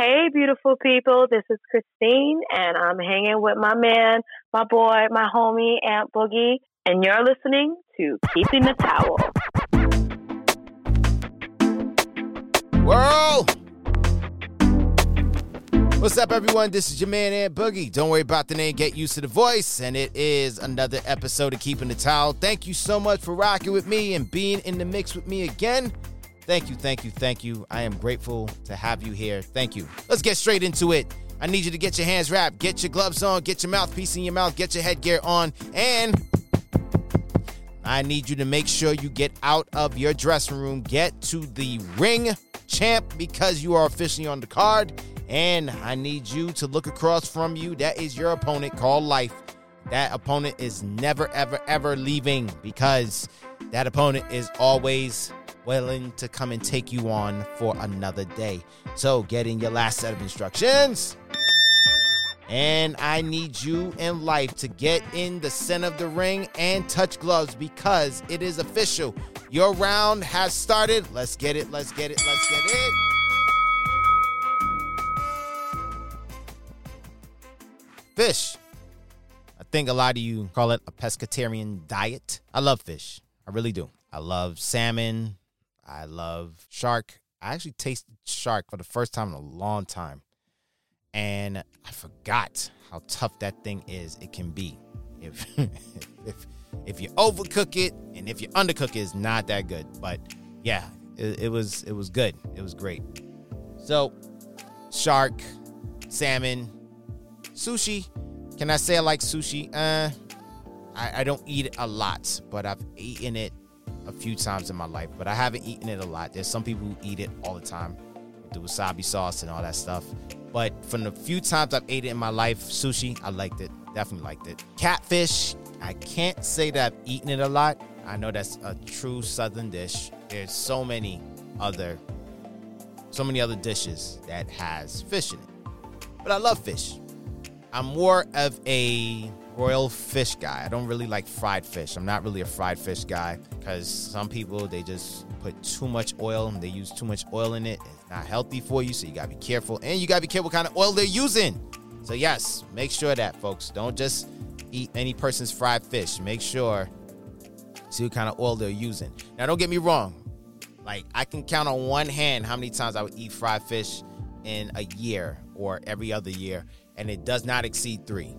Hey, beautiful people. This is Christine, and I'm hanging with my man, my boy, my homie, Ant Boogie, and you're listening to Keeping the Towel. World! What's up, everyone? This is your man, Ant Boogie. Don't worry about the name, get used to the voice. And it is another episode of Keeping the Towel. Thank you so much for rocking with me and being in the mix with me again. Thank you, thank you, thank you. I am grateful to have you here. Thank you. Let's get straight into it. I need you to get your hands wrapped, get your gloves on, get your mouthpiece in your mouth, get your headgear on, and I need you to make sure you get out of your dressing room, get to the ring champ because you are officially on the card, and I need you to look across from you. That is your opponent called life. That opponent is never, ever, ever leaving because that opponent is always willing to come and take you on for another day. So get in your last set of instructions. And I need you in life to get in the center of the ring and touch gloves because it is official. Your round has started. Let's get it. Let's get it. Let's get it. Fish. I think a lot of you call it a pescatarian diet. I love fish. I really do. I love salmon. I love shark. I actually tasted shark for the first time in a long time. And I forgot how tough that thing is. It can be. If if if you overcook it and if you undercook it, it's not that good. But yeah, it, it was it was good. It was great. So shark, salmon, sushi. Can I say I like sushi? Uh I, I don't eat it a lot, but I've eaten it a few times in my life, but I haven't eaten it a lot. There's some people who eat it all the time the wasabi sauce and all that stuff. But from the few times I've ate it in my life, sushi, I liked it. Definitely liked it. Catfish, I can't say that I've eaten it a lot. I know that's a true southern dish. There's so many other so many other dishes that has fish in it. But I love fish. I'm more of a broiled fish guy. I don't really like fried fish. I'm not really a fried fish guy because some people they just put too much oil and they use too much oil in it. It's not healthy for you, so you gotta be careful. And you gotta be careful what kind of oil they're using. So yes, make sure that folks don't just eat any person's fried fish. Make sure see what kind of oil they're using. Now don't get me wrong. Like I can count on one hand how many times I would eat fried fish in a year or every other year, and it does not exceed three.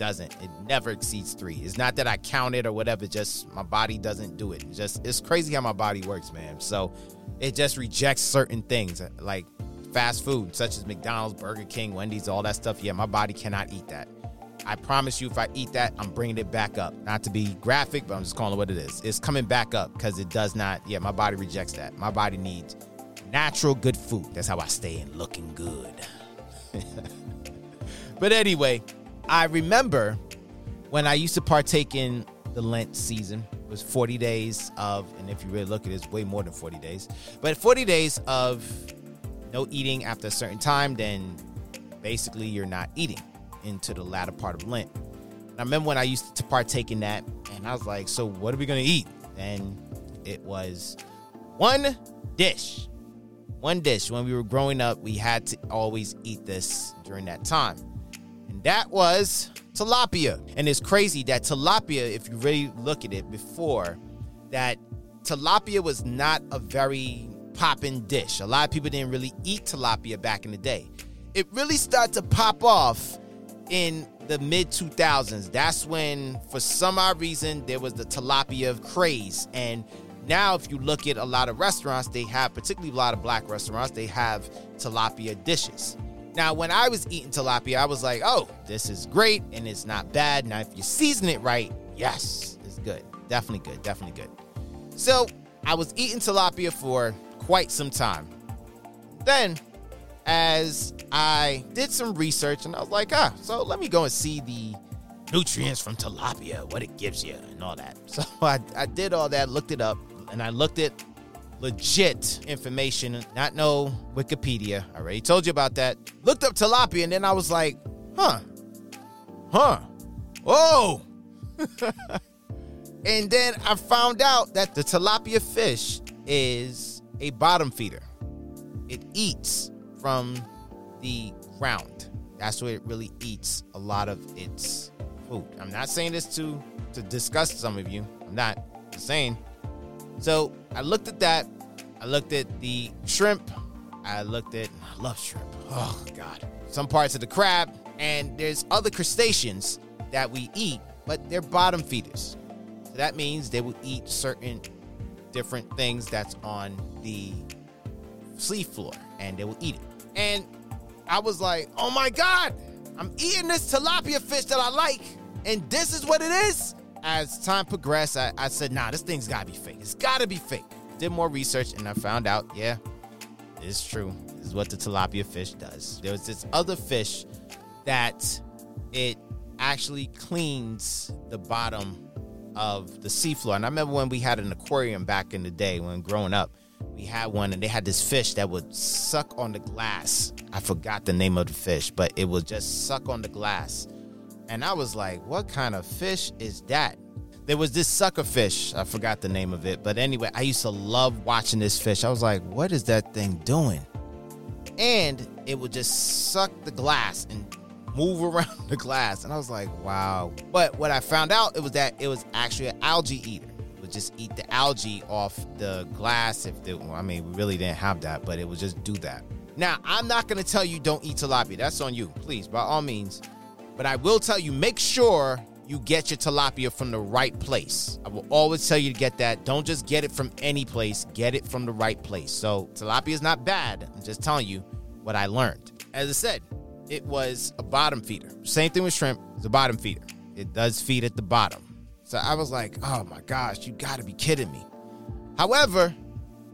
Doesn't. It never exceeds three. It's not that I count it or whatever. Just my body doesn't do it. It's just it's crazy how my body works, man. So it just rejects certain things uh, like fast food, such as McDonald's, Burger King, Wendy's, all that stuff. Yeah, my body cannot eat that. I promise you, if I eat that, I'm bringing it back up. Not to be graphic, but I'm just calling it what it is. It's coming back up because it does not. Yeah, my body rejects that. My body needs natural, good food. That's how I stay in looking good. but anyway, I remember when I used to partake in the Lent season. It was 40 days of, and if you really look at it, it's way more than 40 days. But 40 days of no eating after a certain time, then basically you're not eating into the latter part of Lent. And I remember when I used to partake in that, and I was like, so what are we gonna eat? And it was one dish. One dish. When we were growing up, we had to always eat this during that time. That was tilapia. And it's crazy that tilapia, if you really look at it before, that tilapia was not a very popping dish. A lot of people didn't really eat tilapia back in the day. It really started to pop off in the mid 2000s. That's when, for some odd reason, there was the tilapia craze. And now, if you look at a lot of restaurants, they have, particularly a lot of black restaurants, they have tilapia dishes. Now, when I was eating tilapia, I was like, oh, this is great and it's not bad. Now, if you season it right, yes, it's good. Definitely good. Definitely good. So, I was eating tilapia for quite some time. Then, as I did some research and I was like, ah, so let me go and see the nutrients from tilapia, what it gives you, and all that. So I, I did all that, looked it up, and I looked at legit information, not no Wikipedia. I already told you about that. Looked up tilapia, and then I was like, huh, huh, oh. and then I found out that the tilapia fish is a bottom feeder. It eats from the ground. That's where it really eats a lot of its food. I'm not saying this to to disgust some of you. I'm not saying. So I looked at that. I looked at the shrimp. I looked at I love shrimp. Oh God. Some parts of the crab. And there's other crustaceans that we eat, but they're bottom feeders. So that means they will eat certain different things that's on the sea floor and they will eat it. And I was like, oh my God, I'm eating this tilapia fish that I like, and this is what it is. As time progressed, I, I said, nah, this thing's gotta be fake. It's gotta be fake. Did more research and I found out, yeah, it's true. This is what the tilapia fish does. There was this other fish that it actually cleans the bottom of the seafloor. And I remember when we had an aquarium back in the day when growing up, we had one and they had this fish that would suck on the glass. I forgot the name of the fish, but it would just suck on the glass. And I was like, what kind of fish is that? There was this sucker fish. I forgot the name of it. But anyway, I used to love watching this fish. I was like, what is that thing doing? And it would just suck the glass and move around the glass. And I was like, wow. But what I found out it was that it was actually an algae eater. It would just eat the algae off the glass if the well, I mean we really didn't have that, but it would just do that. Now, I'm not gonna tell you don't eat tilapia. That's on you, please, by all means. But I will tell you, make sure you get your tilapia from the right place. I will always tell you to get that. Don't just get it from any place, get it from the right place. So, tilapia is not bad. I'm just telling you what I learned. As I said, it was a bottom feeder. Same thing with shrimp, it's a bottom feeder. It does feed at the bottom. So I was like, oh my gosh, you gotta be kidding me. However,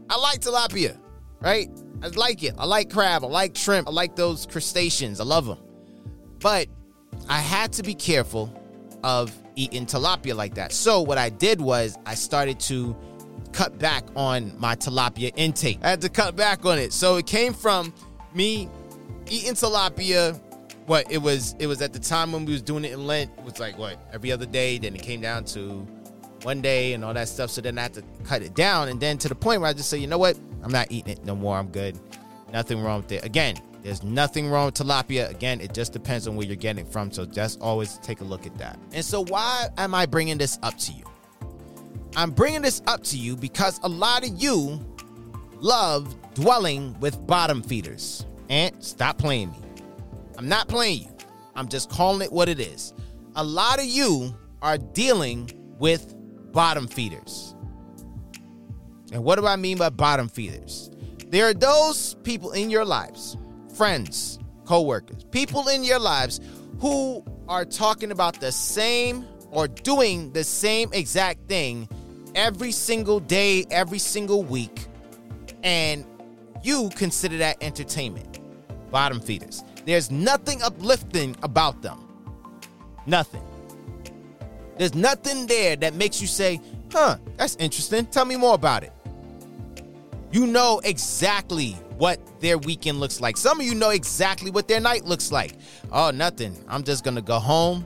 I like tilapia, right? I like it. I like crab. I like shrimp. I like those crustaceans. I love them. But I had to be careful of eating tilapia like that. So what I did was I started to cut back on my tilapia intake. I had to cut back on it. So it came from me eating tilapia. What it was, it was at the time when we was doing it in Lent. It was like what every other day. Then it came down to one day and all that stuff. So then I had to cut it down, and then to the point where I just say, you know what, I'm not eating it no more. I'm good. Nothing wrong with it. Again, there's nothing wrong with tilapia. Again, it just depends on where you're getting from. So just always take a look at that. And so why am I bringing this up to you? I'm bringing this up to you because a lot of you love dwelling with bottom feeders. And stop playing me. I'm not playing you. I'm just calling it what it is. A lot of you are dealing with bottom feeders. And what do I mean by bottom feeders? There are those people in your lives, friends, coworkers, people in your lives who are talking about the same or doing the same exact thing every single day, every single week, and you consider that entertainment. Bottom feeders. There's nothing uplifting about them. Nothing. There's nothing there that makes you say, huh, that's interesting. Tell me more about it. You know exactly what their weekend looks like. Some of you know exactly what their night looks like. Oh, nothing. I'm just going to go home,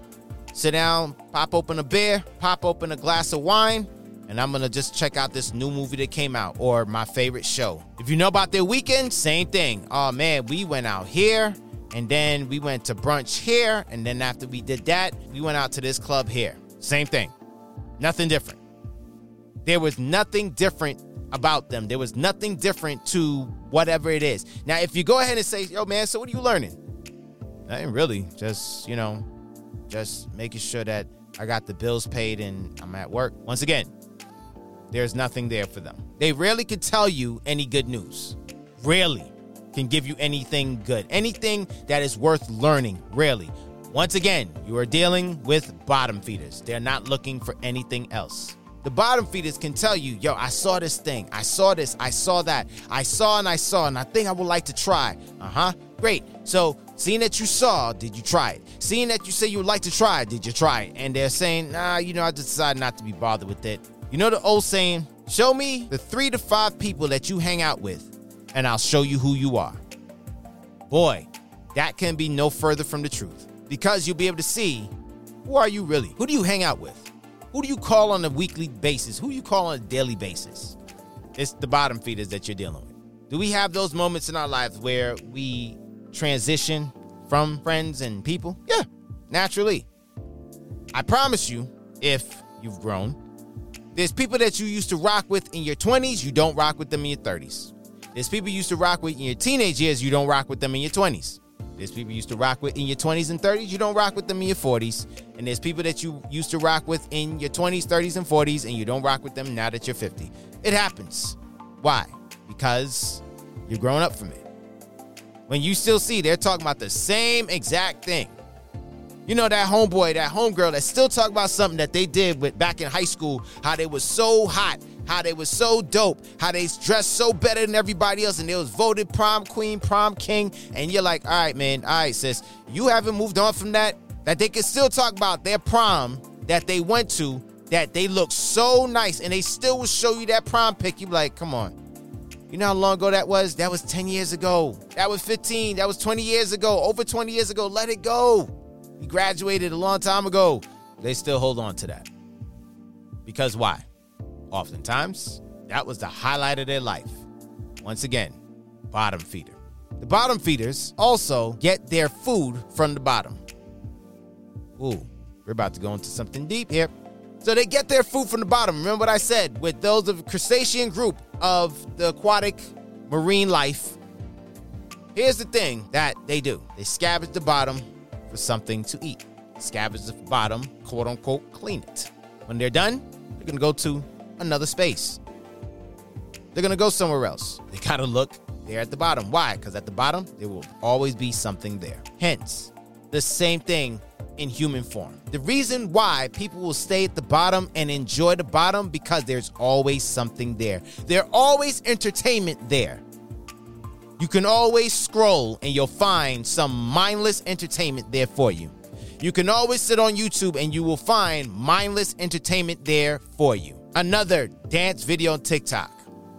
sit down, pop open a beer, pop open a glass of wine, and I'm going to just check out this new movie that came out or my favorite show. If you know about their weekend, same thing. Oh, man, we went out here. And then we went to brunch here. And then after we did that, we went out to this club here. Same thing. Nothing different. There was nothing different about them. There was nothing different to whatever it is. Now, if you go ahead and say, yo, man, so what are you learning? Nothing really. Just, you know, just making sure that I got the bills paid and I'm at work. Once again, there's nothing there for them. They rarely can tell you any good news. Rarely can give you anything good. Anything that is worth learning. Rarely. Once again, you are dealing with bottom feeders. They're not looking for anything else. The bottom feeders can tell you, yo, I saw this thing. I saw this. I saw that. I saw and I saw, and I think I would like to try. Uh huh. Great. So, seeing that you saw, did you try it? Seeing that you say you would like to try it, did you try it? And they're saying, nah, you know, I just decided not to be bothered with it. You know the old saying, show me the three to five people that you hang out with, and I'll show you who you are. Boy, that can be no further from the truth because you'll be able to see who are you really? Who do you hang out with? Who do you call on a weekly basis? Who do you call on a daily basis? It's the bottom feeders that you're dealing with. Do we have those moments in our lives where we transition from friends and people? Yeah, naturally. I promise you, if you've grown, there's people that you used to rock with in your 20s, you don't rock with them in your 30s. There's people you used to rock with in your teenage years, you don't rock with them in your 20s. There's people you used to rock with in your 20s and 30s, you don't rock with them in your 40s. And there's people that you used to rock with in your 20s, 30s, and 40s, and you don't rock with them now that you're 50. It happens. Why? Because you're growing up from it. When you still see they're talking about the same exact thing. You know that homeboy, that homegirl that still talk about something that they did with back in high school, how they was so hot, how they was so dope, how they dressed so better than everybody else, and they was voted prom queen, prom king, and you're like, all right, man, all right, sis, you haven't moved on from that. That they can still talk about their prom that they went to, that they look so nice, and they still will show you that prom pic. You be like, come on. You know how long ago that was? That was 10 years ago. That was 15. That was 20 years ago. Over 20 years ago. Let it go. You graduated a long time ago. They still hold on to that. Because why? Oftentimes, that was the highlight of their life. Once again, bottom feeder. The bottom feeders also get their food from the bottom. Ooh, we're about to go into something deep here. So they get their food from the bottom. Remember what I said with those of the crustacean group of the aquatic marine life. Here's the thing that they do. They scavenge the bottom for something to eat. Scavenge the bottom, quote unquote, clean it. When they're done, they're gonna go to another space. They're gonna go somewhere else. They gotta look there at the bottom. Why? Because at the bottom, there will always be something there. Hence, the same thing in human form. The reason why people will stay at the bottom and enjoy the bottom because there's always something there. There's always entertainment there. You can always scroll and you'll find some mindless entertainment there for you. You can always sit on YouTube and you will find mindless entertainment there for you. Another dance video on TikTok,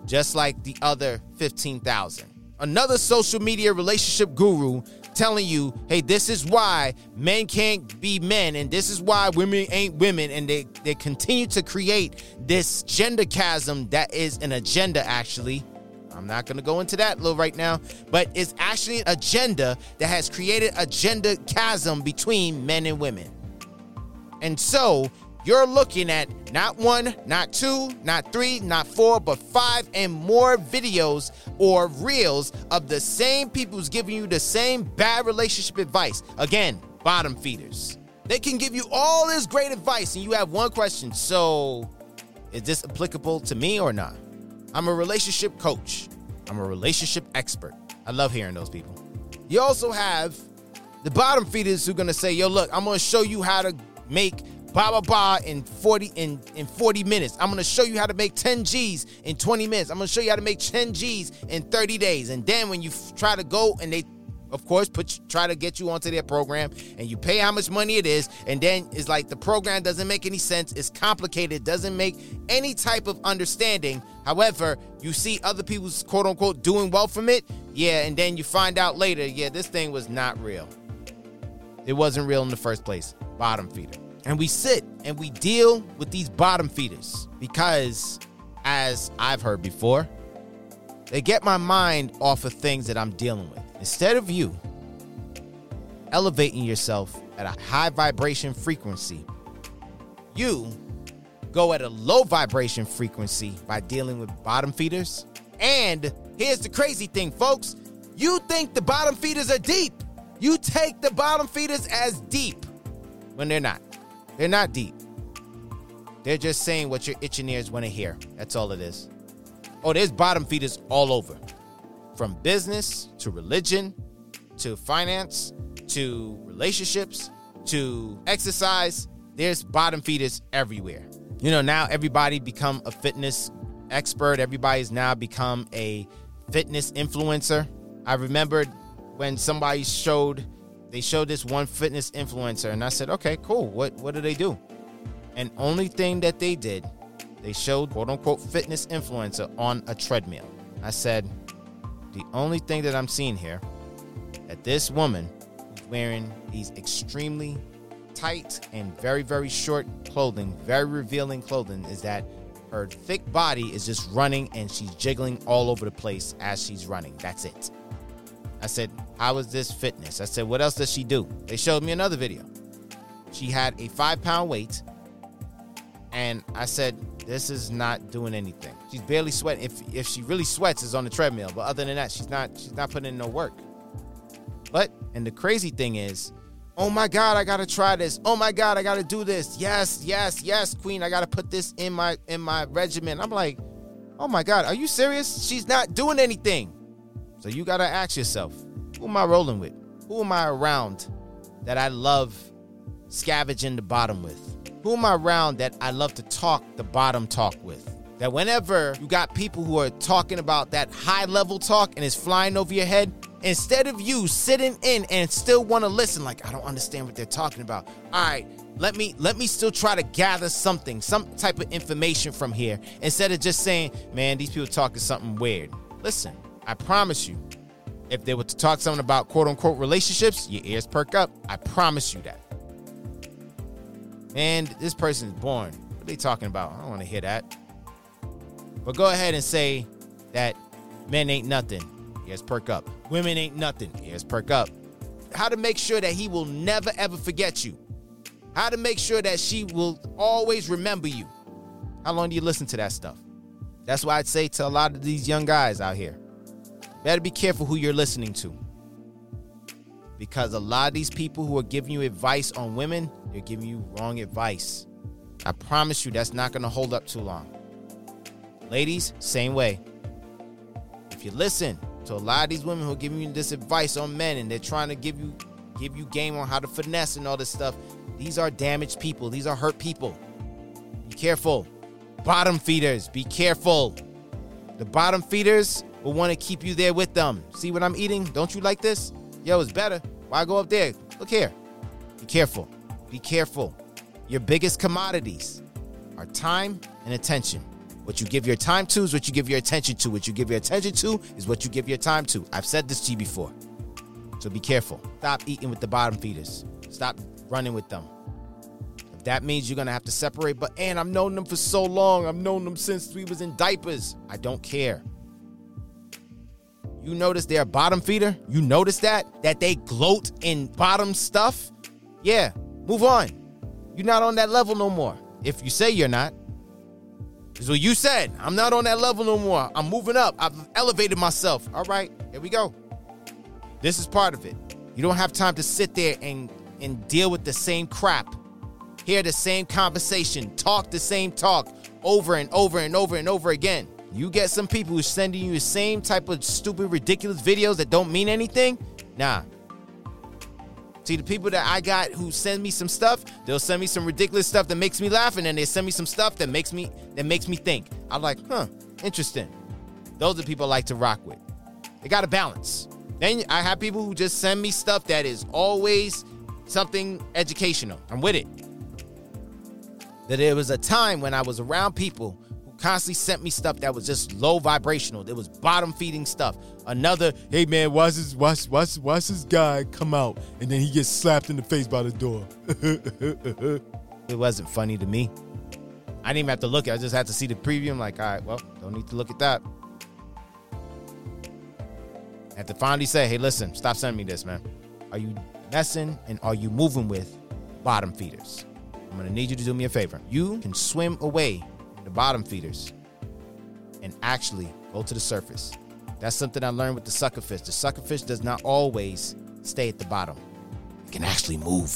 just like the other 15,000. Another social media relationship guru telling you, hey, this is why men can't be men, and this is why women ain't women, and they, they continue to create this gender chasm that is an agenda, actually. I'm not going to go into that little right now, but it's actually an agenda that has created a gender chasm between men and women. And so you're looking at not one, not two, not three, not four, but five and more videos or reels of the same people who's giving you the same bad relationship advice. Again, bottom feeders. They can give you all this great advice, and you have one question. So, is this applicable to me or not? I'm a relationship coach, I'm a relationship expert. I love hearing those people. You also have the bottom feeders who are gonna say, yo, look, I'm gonna show you how to make blah blah blah in 40 in in 40 minutes. I'm gonna show you how to make 10 G's in 20 minutes. I'm gonna show you how to make 10 G's in 30 days. And then when you f- try to go and they of course put try to get you onto their program and you pay how much money it is and then it's like the program doesn't make any sense it's complicated doesn't make any type of understanding however you see other people's quote unquote doing well from it yeah and then you find out later yeah this thing was not real it wasn't real in the first place bottom feeder and we sit and we deal with these bottom feeders because, as I've heard before, they get my mind off of things that I'm dealing with. Instead of you elevating yourself at a high vibration frequency, you go at a low vibration frequency by dealing with bottom feeders. And here's the crazy thing, folks you think the bottom feeders are deep. You take the bottom feeders as deep when they're not. They're not deep. They're just saying what your itching ears want to hear. That's all it is. Oh, there's bottom feeders all over. From business to religion to finance to relationships to exercise, there's bottom feeders everywhere. You know, now everybody become a fitness expert. Everybody's now become a fitness influencer. I remembered when somebody showed they showed this one fitness influencer, and I said, okay, cool. What what do they do? And only thing that they did, they showed quote unquote fitness influencer on a treadmill. I said, the only thing that I'm seeing here, that this woman who's wearing these extremely tight and very, very short clothing, very revealing clothing, is that her thick body is just running and she's jiggling all over the place as she's running. That's it. I said, How is this fitness? I said, What else does she do? They showed me another video. She had a five pound weight. And I said, This is not doing anything. She's barely sweating. If if she really sweats, it's on the treadmill. But other than that, she's not she's not putting in no work. But and the crazy thing is, oh my God, I gotta try this. Oh my God, I gotta do this. Yes, yes, yes, Queen, I gotta put this in my in my regimen. I'm like, oh my God, are you serious? She's not doing anything. So you gotta ask yourself, who am I rolling with? Who am I around that I love scavenging the bottom with? Who am I around that I love to talk the bottom talk with? That whenever you got people who are talking about that high level talk and it's flying over your head, instead of you sitting in and still want to listen, like I don't understand what they're talking about. All right, let me let me still try to gather something, some type of information from here, instead of just saying, man, these people talking something weird. Listen, I promise you, if they were to talk something about quote unquote relationships, your ears perk up. I promise you that. And this person is born. What are they talking about? I don't want to hear that. But go ahead and say that men ain't nothing. Ears perk up. Women ain't nothing. Ears perk up. How to make sure that he will never ever forget you. How to make sure that she will always remember you. How long do you listen to that stuff? That's why I'd say to a lot of these young guys out here better be careful who you're listening to. Because a lot of these people who are giving you advice on women, they're giving you wrong advice. I promise you that's not going to hold up too long. Ladies, same way. If you listen to a lot of these women who are giving you this advice on men and they're trying to give you give you game on how to finesse and all this stuff, these are damaged people. These are hurt people. Be careful. Bottom feeders, be careful. The bottom feeders will want to keep you there with them. See what I'm eating? Don't you like this? Yo, it's better. Why go up there? Look here. Be careful. Be careful. Your biggest commodities are time and attention. What you give your time to is what you give your attention to. What you give your attention to is what you give your time to. I've said this to you before. So be careful. Stop eating with the bottom feeders. Stop running with them. If that means you're gonna have to separate, but and I've known them for so long. I've known them since we was in diapers. I don't care. You notice they're a bottom feeder? You notice that? That they gloat in bottom stuff? Yeah, move on. You're not on that level no more. If you say you're not. Is what you said. I'm not on that level no more. I'm moving up. I've elevated myself. All right, here we go. This is part of it. You don't have time to sit there and, and deal with the same crap, hear the same conversation, talk the same talk over and over and over and over again. You get some people who's sending you the same type of stupid, ridiculous videos that don't mean anything. Nah. See, the people that I got who send me some stuff, they'll send me some ridiculous stuff that makes me laugh, and then they send me some stuff that makes me that makes me think. I'm like, huh, interesting. Those are people I like to rock with. They got a balance. Then I have people who just send me stuff that is always something educational. I'm with it. That there was a time when I was around people constantly sent me stuff that was just low vibrational. It was bottom feeding stuff. Another, hey man, watch this, this guy come out and then he gets slapped in the face by the door. it wasn't funny to me. I didn't even have to look at it. I just had to see the preview. I'm like, all right, well, don't need to look at that. I had to finally say, hey, listen, stop sending me this, man. Are you messing and are you moving with bottom feeders? I'm gonna need you to do me a favor. You can swim away the bottom feeders, and actually go to the surface. That's something I learned with the suckerfish. The suckerfish does not always stay at the bottom. It can actually move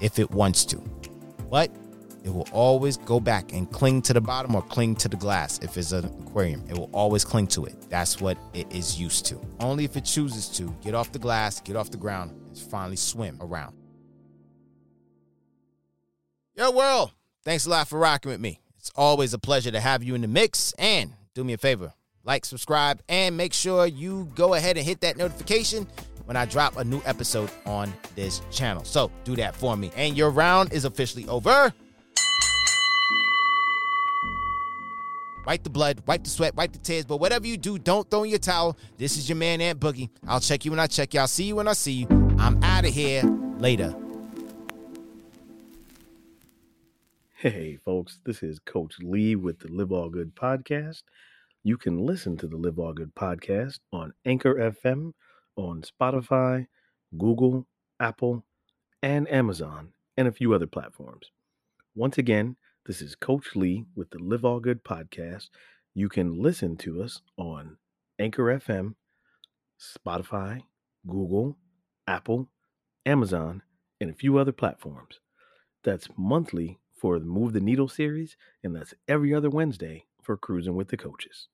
if it wants to. But it will always go back and cling to the bottom or cling to the glass if it's an aquarium. It will always cling to it. That's what it is used to. Only if it chooses to get off the glass, get off the ground, and finally swim around. Yo, world. Thanks a lot for rocking with me. It's always a pleasure to have you in the mix. And do me a favor like, subscribe, and make sure you go ahead and hit that notification when I drop a new episode on this channel. So do that for me. And your round is officially over. Wipe the blood, wipe the sweat, wipe the tears, but whatever you do, don't throw in your towel. This is your man, Ant Boogie. I'll check you when I check you. I'll see you when I see you. I'm out of here. Later. Hey, folks, this is Coach Lee with the Live All Good podcast. You can listen to the Live All Good podcast on Anchor FM on Spotify, Google, Apple, and Amazon, and a few other platforms. Once again, this is Coach Lee with the Live All Good podcast. You can listen to us on Anchor FM, Spotify, Google, Apple, Amazon, and a few other platforms. That's monthly for the Move the Needle series, and that's every other Wednesday for Cruising with the Coaches.